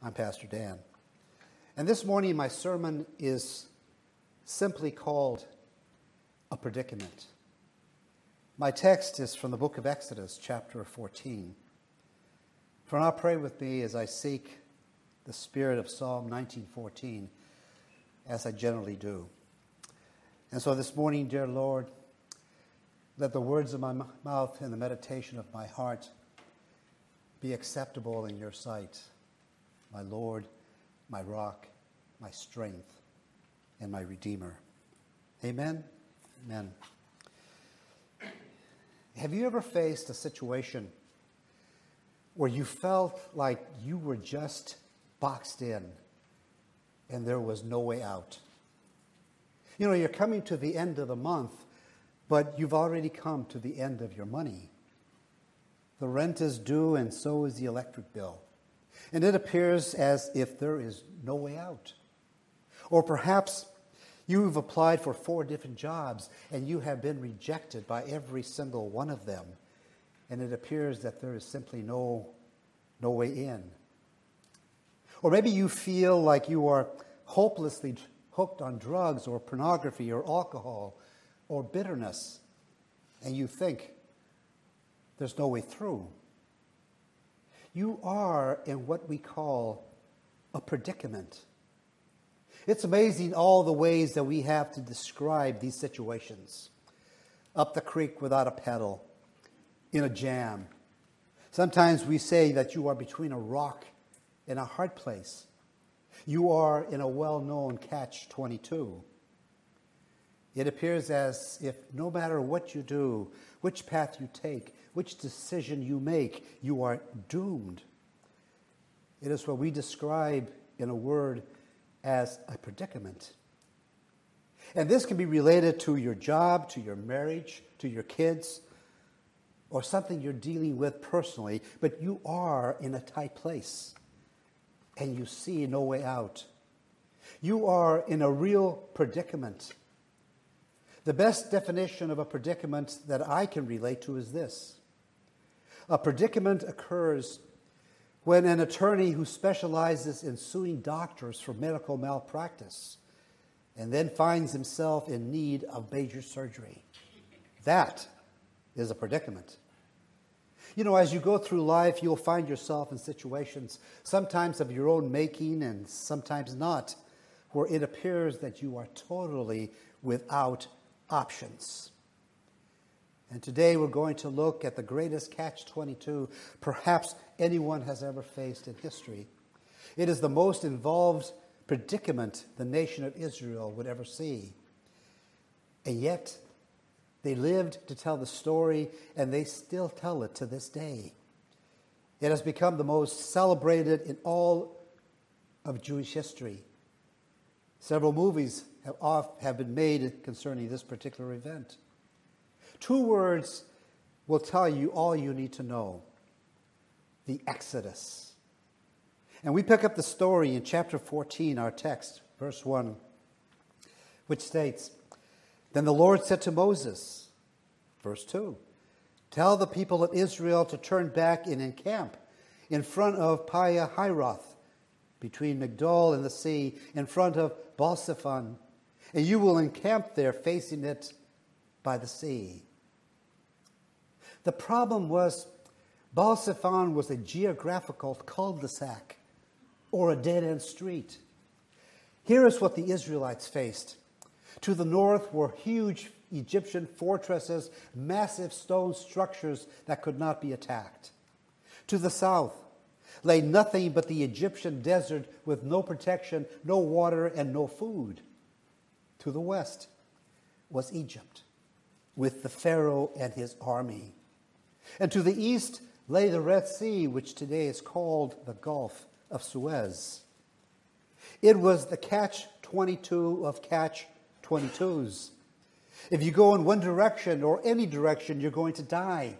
I'm Pastor Dan. And this morning, my sermon is simply called A Predicament. My text is from the book of Exodus, chapter 14. For now, pray with me as I seek the spirit of Psalm 1914, as I generally do. And so this morning, dear Lord, let the words of my mouth and the meditation of my heart be acceptable in your sight my Lord, my rock, my strength, and my Redeemer. Amen? Amen. Have you ever faced a situation where you felt like you were just boxed in and there was no way out? You know, you're coming to the end of the month, but you've already come to the end of your money. The rent is due, and so is the electric bill and it appears as if there is no way out. Or perhaps you've applied for four different jobs and you have been rejected by every single one of them, and it appears that there is simply no, no way in. Or maybe you feel like you are hopelessly hooked on drugs or pornography or alcohol or bitterness, and you think there's no way through. You are in what we call a predicament. It's amazing all the ways that we have to describe these situations. Up the creek without a pedal, in a jam. Sometimes we say that you are between a rock and a hard place. You are in a well known catch 22. It appears as if no matter what you do, which path you take, which decision you make, you are doomed. It is what we describe in a word as a predicament. And this can be related to your job, to your marriage, to your kids, or something you're dealing with personally, but you are in a tight place and you see no way out. You are in a real predicament. The best definition of a predicament that I can relate to is this a predicament occurs when an attorney who specializes in suing doctors for medical malpractice and then finds himself in need of major surgery. That is a predicament. You know, as you go through life, you'll find yourself in situations, sometimes of your own making and sometimes not, where it appears that you are totally without options. And today we're going to look at the greatest catch 22 perhaps anyone has ever faced in history. It is the most involved predicament the nation of Israel would ever see. And yet, they lived to tell the story, and they still tell it to this day. It has become the most celebrated in all of Jewish history. Several movies have, off, have been made concerning this particular event. Two words will tell you all you need to know the Exodus. And we pick up the story in chapter 14, our text, verse 1, which states Then the Lord said to Moses, verse 2, Tell the people of Israel to turn back and encamp in front of Pi-hahiroth, between Migdol and the sea, in front of Baal-zephon, and you will encamp there facing it by the sea. The problem was Baal-zephon was a geographical cul-de-sac or a dead-end street. Here is what the Israelites faced. To the north were huge Egyptian fortresses, massive stone structures that could not be attacked. To the south lay nothing but the Egyptian desert with no protection, no water, and no food. To the west was Egypt with the Pharaoh and his army. And to the east lay the Red Sea, which today is called the Gulf of Suez. It was the catch 22 of catch 22s. If you go in one direction or any direction, you're going to die.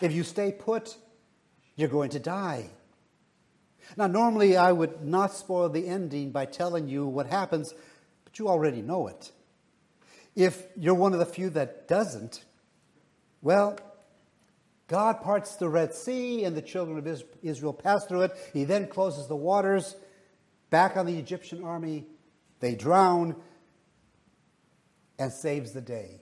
If you stay put, you're going to die. Now, normally I would not spoil the ending by telling you what happens, but you already know it. If you're one of the few that doesn't, well, God parts the Red Sea, and the children of Israel pass through it. He then closes the waters back on the Egyptian army. They drown and saves the day.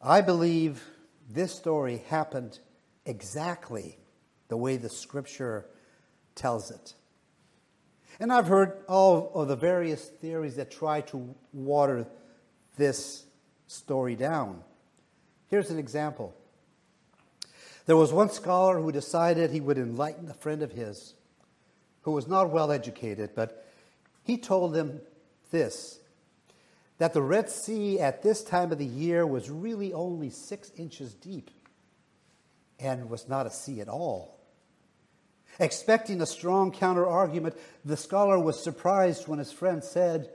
I believe this story happened exactly the way the scripture tells it. And I've heard all of the various theories that try to water this story down. Here's an example. There was one scholar who decided he would enlighten a friend of his who was not well educated, but he told him this that the Red Sea at this time of the year was really only six inches deep and was not a sea at all. Expecting a strong counter argument, the scholar was surprised when his friend said,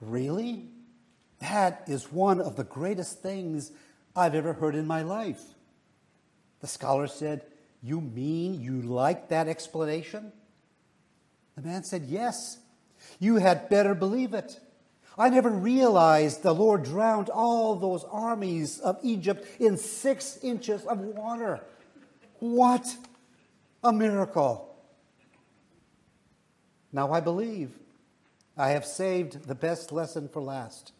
Really? That is one of the greatest things I've ever heard in my life. The scholar said, You mean you like that explanation? The man said, Yes. You had better believe it. I never realized the Lord drowned all those armies of Egypt in six inches of water. What a miracle! Now I believe I have saved the best lesson for last.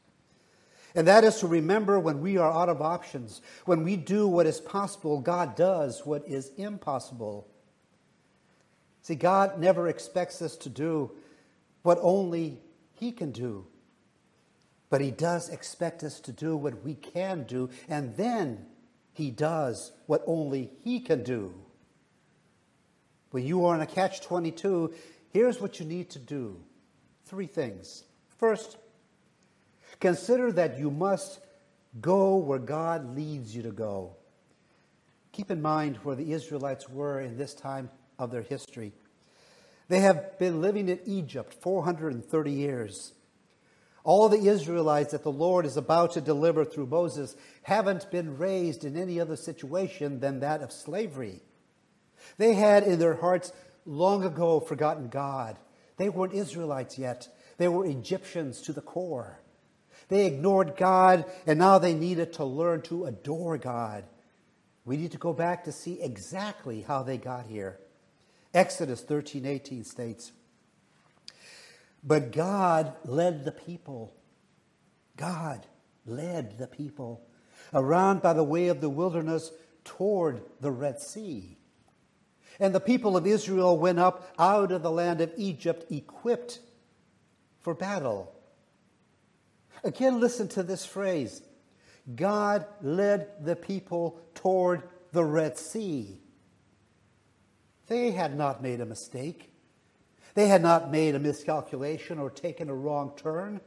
And that is to remember when we are out of options, when we do what is possible, God does what is impossible. See, God never expects us to do what only He can do. But He does expect us to do what we can do, and then He does what only He can do. When you are in a catch 22, here's what you need to do three things. First, Consider that you must go where God leads you to go. Keep in mind where the Israelites were in this time of their history. They have been living in Egypt 430 years. All the Israelites that the Lord is about to deliver through Moses haven't been raised in any other situation than that of slavery. They had in their hearts long ago forgotten God. They weren't Israelites yet, they were Egyptians to the core. They ignored God, and now they needed to learn to adore God. We need to go back to see exactly how they got here. Exodus 13 18 states, But God led the people. God led the people around by the way of the wilderness toward the Red Sea. And the people of Israel went up out of the land of Egypt equipped for battle. Again, listen to this phrase God led the people toward the Red Sea. They had not made a mistake. They had not made a miscalculation or taken a wrong turn.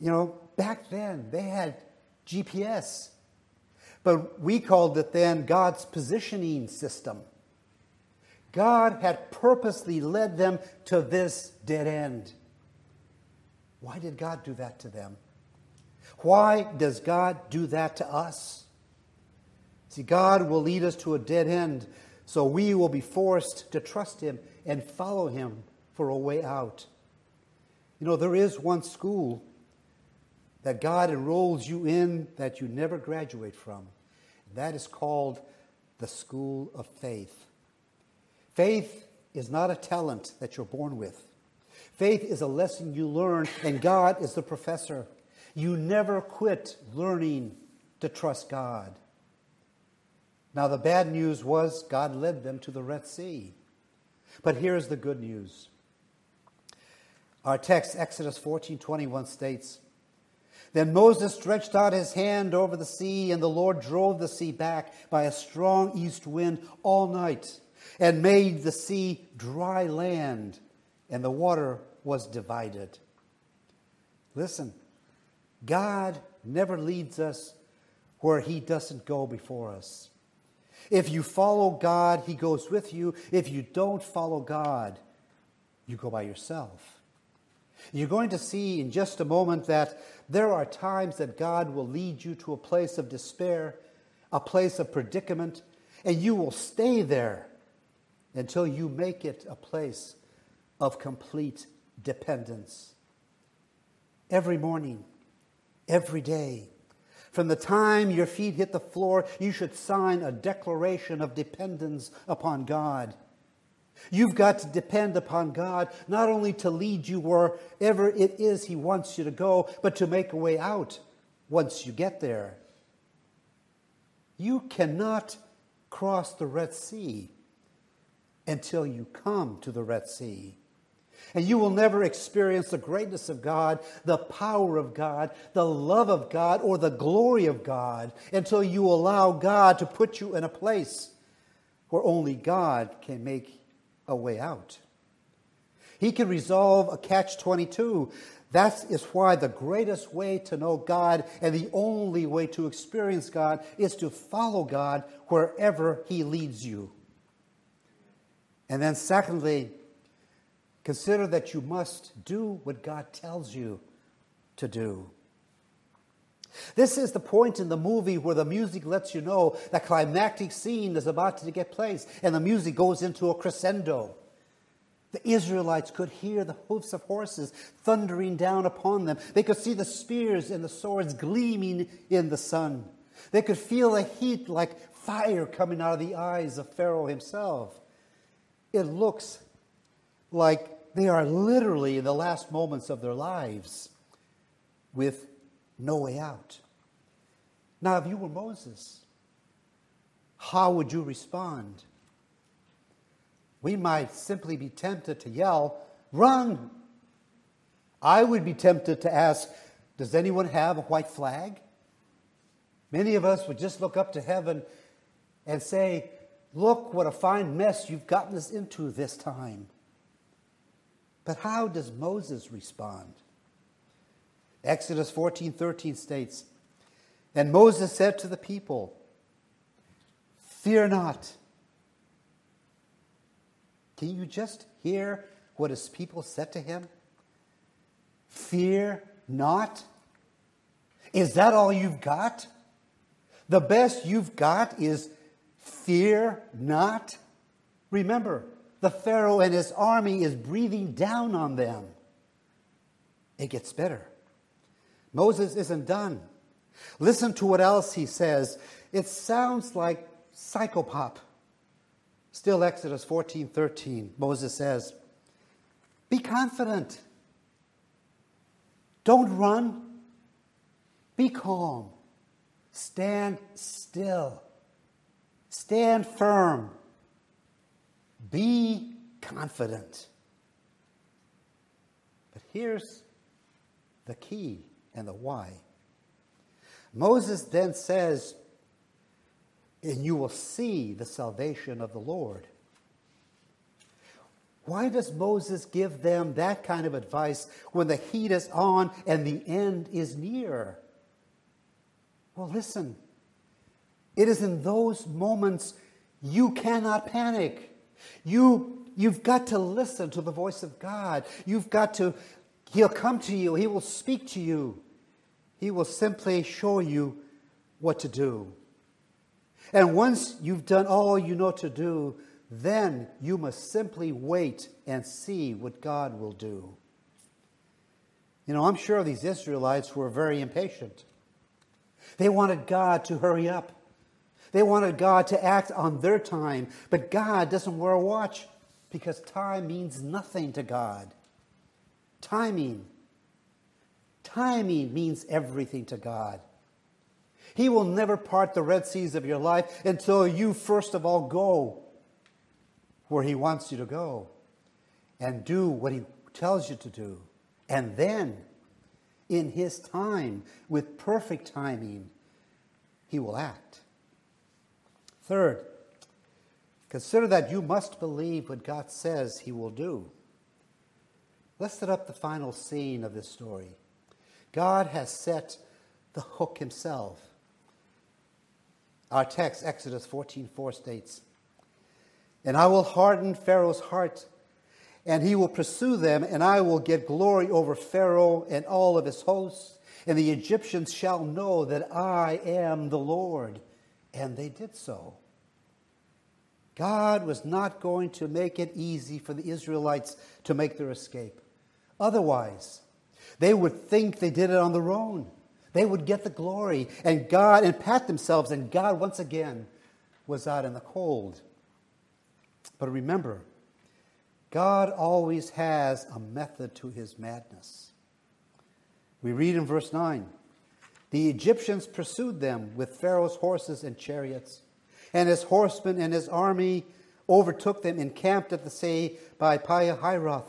You know, back then they had GPS, but we called it then God's positioning system. God had purposely led them to this dead end. Why did God do that to them? Why does God do that to us? See, God will lead us to a dead end, so we will be forced to trust Him and follow Him for a way out. You know, there is one school that God enrolls you in that you never graduate from. That is called the school of faith. Faith is not a talent that you're born with. Faith is a lesson you learn, and God is the professor. You never quit learning to trust God. Now, the bad news was God led them to the Red Sea. But here's the good news. Our text, Exodus 14 21, states Then Moses stretched out his hand over the sea, and the Lord drove the sea back by a strong east wind all night, and made the sea dry land, and the water was divided. Listen, God never leads us where He doesn't go before us. If you follow God, He goes with you. If you don't follow God, you go by yourself. You're going to see in just a moment that there are times that God will lead you to a place of despair, a place of predicament, and you will stay there until you make it a place of complete dependence. Every morning, every day, From the time your feet hit the floor, you should sign a declaration of dependence upon God. You've got to depend upon God not only to lead you wherever it is He wants you to go, but to make a way out once you get there. You cannot cross the Red Sea until you come to the Red Sea. And you will never experience the greatness of God, the power of God, the love of God, or the glory of God until you allow God to put you in a place where only God can make a way out. He can resolve a catch 22. That is why the greatest way to know God and the only way to experience God is to follow God wherever He leads you. And then, secondly, consider that you must do what God tells you to do. This is the point in the movie where the music lets you know that climactic scene is about to get place, and the music goes into a crescendo. The Israelites could hear the hoofs of horses thundering down upon them. They could see the spears and the swords gleaming in the sun. They could feel the heat like fire coming out of the eyes of Pharaoh himself. It looks like they are literally in the last moments of their lives with no way out. Now, if you were Moses, how would you respond? We might simply be tempted to yell, Run! I would be tempted to ask, Does anyone have a white flag? Many of us would just look up to heaven and say, Look what a fine mess you've gotten us into this time. But how does Moses respond? Exodus 14:13 states, "And Moses said to the people, Fear not. Can you just hear what his people said to him? Fear not? Is that all you've got? The best you've got is fear not? Remember, the Pharaoh and his army is breathing down on them. It gets better. Moses isn't done. Listen to what else he says. It sounds like psychopop. Still Exodus 14:13. Moses says, "Be confident. Don't run. Be calm. Stand still. Stand firm. Be confident." But here's the key and the why. Moses then says, and you will see the salvation of the Lord. Why does Moses give them that kind of advice when the heat is on and the end is near? Well, listen, it is in those moments you cannot panic. You, you've got to listen to the voice of God. You've got to He'll come to you, He will speak to you, He will simply show you what to do. And once you've done all you know to do, then you must simply wait and see what God will do. You know, I'm sure these Israelites were very impatient. They wanted God to hurry up. They wanted God to act on their time, but God doesn't wear a watch because time means nothing to God. Timing. Timing means everything to God. He will never part the Red Seas of your life until you, first of all, go where He wants you to go and do what He tells you to do. And then, in His time, with perfect timing, He will act. Third, consider that you must believe what God says He will do. Let's set up the final scene of this story. God has set the hook himself. Our text, Exodus 14:4 states, "And I will harden Pharaoh's heart, and he will pursue them, and I will get glory over Pharaoh and all of his hosts, and the Egyptians shall know that I am the Lord." And they did so. God was not going to make it easy for the Israelites to make their escape. Otherwise, they would think they did it on their own. They would get the glory and God and pat themselves, and God once again was out in the cold. But remember, God always has a method to his madness. We read in verse 9 The Egyptians pursued them with Pharaoh's horses and chariots, and his horsemen and his army overtook them, encamped at the sea by Pi-hahiroth,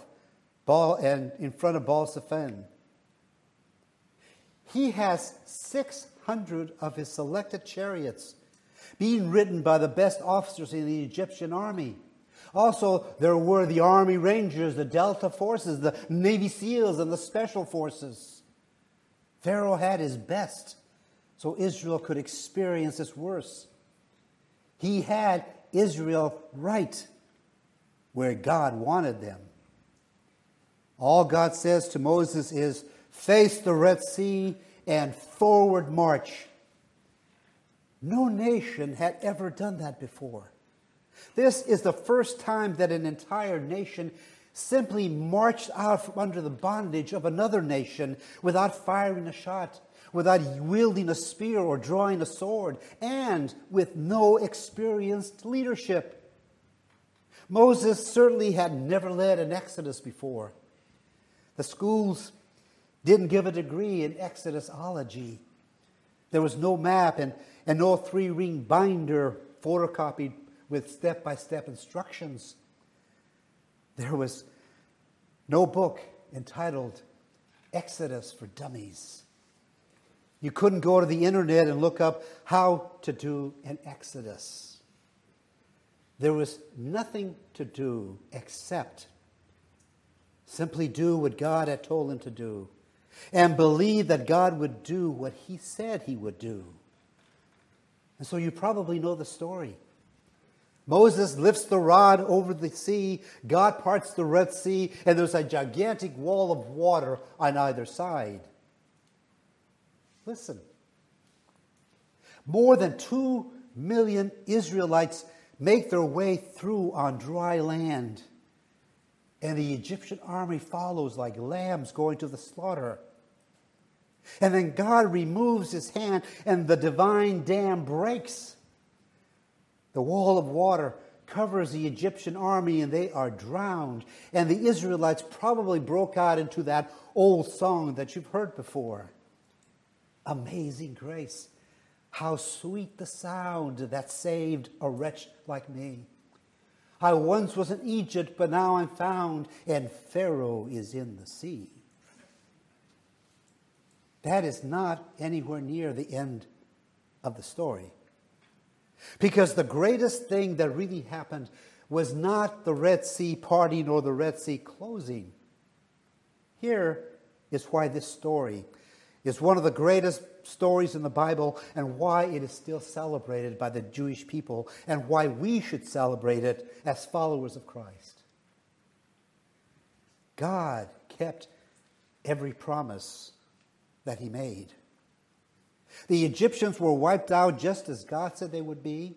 and in front of Baal Zephon. He has 600 of his selected chariots being ridden by the best officers in the Egyptian army. Also, there were the Army Rangers, the Delta Forces, the Navy SEALs, and the Special Forces. Pharaoh had his best, so Israel could experience its worst. He had Israel right where God wanted them. All God says to Moses is face the Red Sea and forward march. No nation had ever done that before. This is the first time that an entire nation simply marched out from under the bondage of another nation without firing a shot, without wielding a spear or drawing a sword, and with no experienced leadership. Moses certainly had never led an exodus before. The schools didn't give a degree in exodusology. There was no map and, and no three ring binder photocopied with step by step instructions. There was no book entitled Exodus for Dummies. You couldn't go to the internet and look up how to do an Exodus. There was nothing to do except simply do what God had told him to do and believe that God would do what he said he would do. And so you probably know the story. Moses lifts the rod over the sea, God parts the Red Sea, and there's a gigantic wall of water on either side. Listen. More than two million Israelites make their way through on dry land, and the Egyptian army follows like lambs going to the slaughter. And then God removes his hand, and the divine dam breaks. The wall of water covers the Egyptian army and they are drowned. And the Israelites probably broke out into that old song that you've heard before Amazing grace. How sweet the sound that saved a wretch like me. I once was in Egypt, but now I'm found, and Pharaoh is in the sea. That is not anywhere near the end of the story. Because the greatest thing that really happened was not the Red Sea parting or the Red Sea closing. Here is why this story is one of the greatest stories in the Bible and why it is still celebrated by the Jewish people and why we should celebrate it as followers of Christ. God kept every promise that He made. The Egyptians were wiped out just as God said they would be.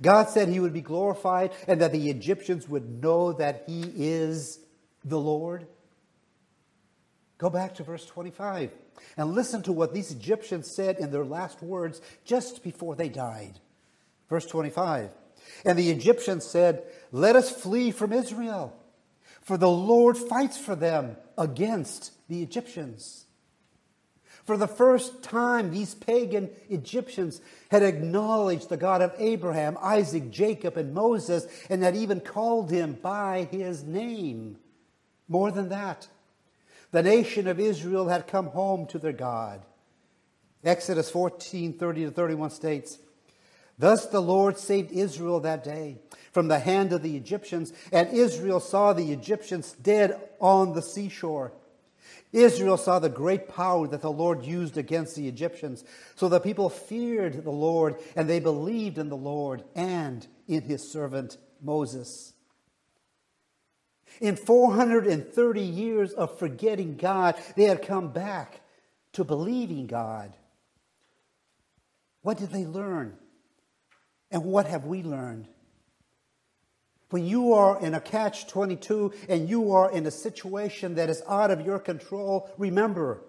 God said he would be glorified and that the Egyptians would know that he is the Lord. Go back to verse 25 and listen to what these Egyptians said in their last words just before they died. Verse 25 And the Egyptians said, Let us flee from Israel, for the Lord fights for them against the Egyptians. For the first time, these pagan Egyptians had acknowledged the God of Abraham, Isaac, Jacob, and Moses, and had even called him by his name. More than that, the nation of Israel had come home to their God. Exodus 14 30 to 31 states, Thus the Lord saved Israel that day from the hand of the Egyptians, and Israel saw the Egyptians dead on the seashore. Israel saw the great power that the Lord used against the Egyptians. So the people feared the Lord and they believed in the Lord and in his servant Moses. In 430 years of forgetting God, they had come back to believing God. What did they learn? And what have we learned? When you are in a catch 22 and you are in a situation that is out of your control, remember,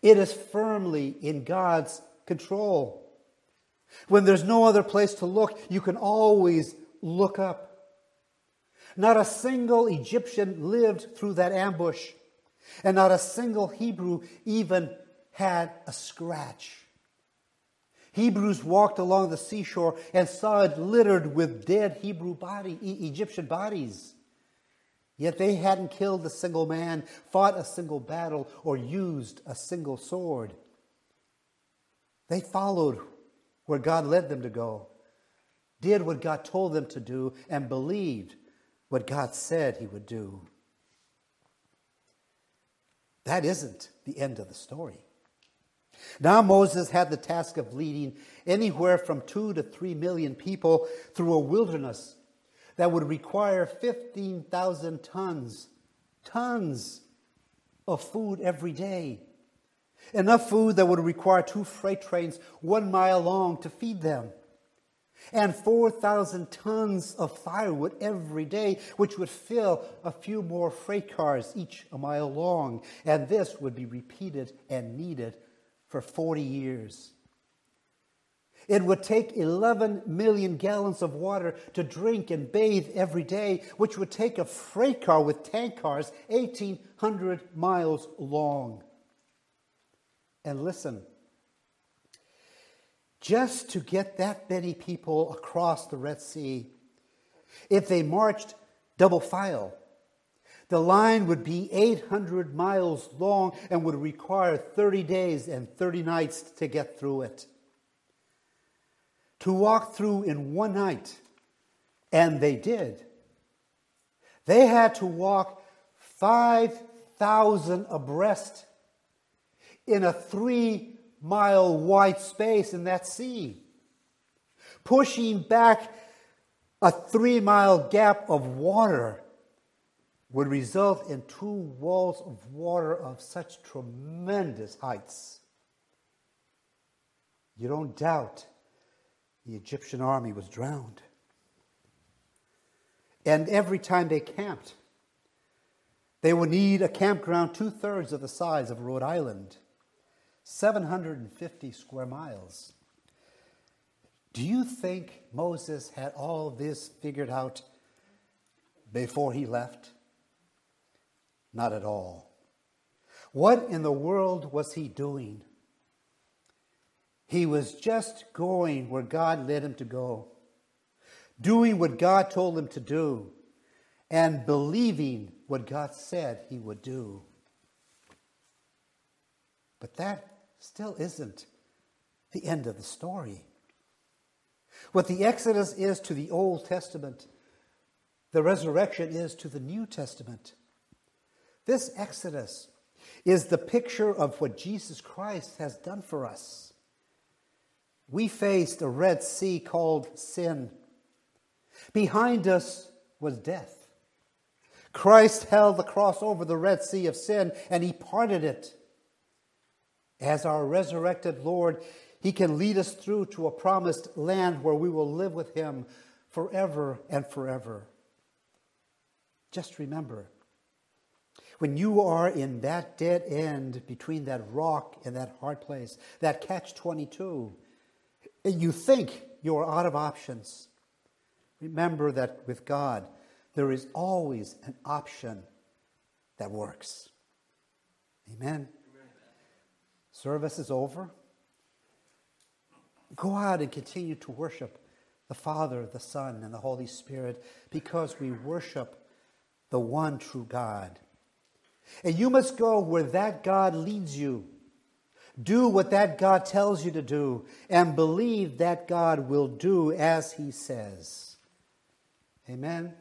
It is firmly in God's control. When there's no other place to look, you can always look up. Not a single Egyptian lived through that ambush, and not a single Hebrew even had a scratch. Hebrews walked along the seashore and saw it littered with dead Hebrew body, Egyptian bodies. Yet they hadn't killed a single man, fought a single battle, or used a single sword. They followed where God led them to go, did what God told them to do, and believed what God said he would do. That isn't the end of the story. Now Moses had the task of leading anywhere from two to three million people through a wilderness that would require 15,000 tons, tons of food every day. Enough food that would require two freight trains one mile long to feed them. And 4,000 tons of firewood every day, which would fill a few more freight cars, each a mile long. And this would be repeated and needed for 40 years. It would take 11 million gallons of water to drink and bathe every day, which would take a freight car with tank cars 1,800 miles long. And listen, just to get that many people across the Red Sea, if they marched double file, the line would be 800 miles long and would require 30 days and 30 nights to get through it to walk through in one night. And they did. They had to walk 5,000 abreast in a three mile wide space in that sea, pushing back a three mile gap of water would result in two walls of water of such tremendous heights. You don't doubt the Egyptian army was drowned. And every time they camped, they would need a campground two thirds of the size of Rhode Island, 750 square miles. Do you think Moses had all this figured out before he left? Not at all. What in the world was he doing? He was just going where God led him to go, doing what God told him to do, and believing what God said he would do. But that still isn't the end of the story. What the Exodus is to the Old Testament, the resurrection is to the New Testament. This Exodus is the picture of what Jesus Christ has done for us. We faced a Red Sea called sin. Behind us was death. Christ held the cross over the Red Sea of sin and he parted it. As our resurrected Lord, he can lead us through to a promised land where we will live with him forever and forever. Just remember, when you are in that dead end between that rock and that hard place, that catch 22, and you think you're out of options, remember that with God, there is always an option that works. Amen. Amen. Service is over. Go out and continue to worship the Father, the Son, and the Holy Spirit because we worship the one true God. And you must go where that God leads you. Do what that God tells you to do and believe that God will do as he says. Amen.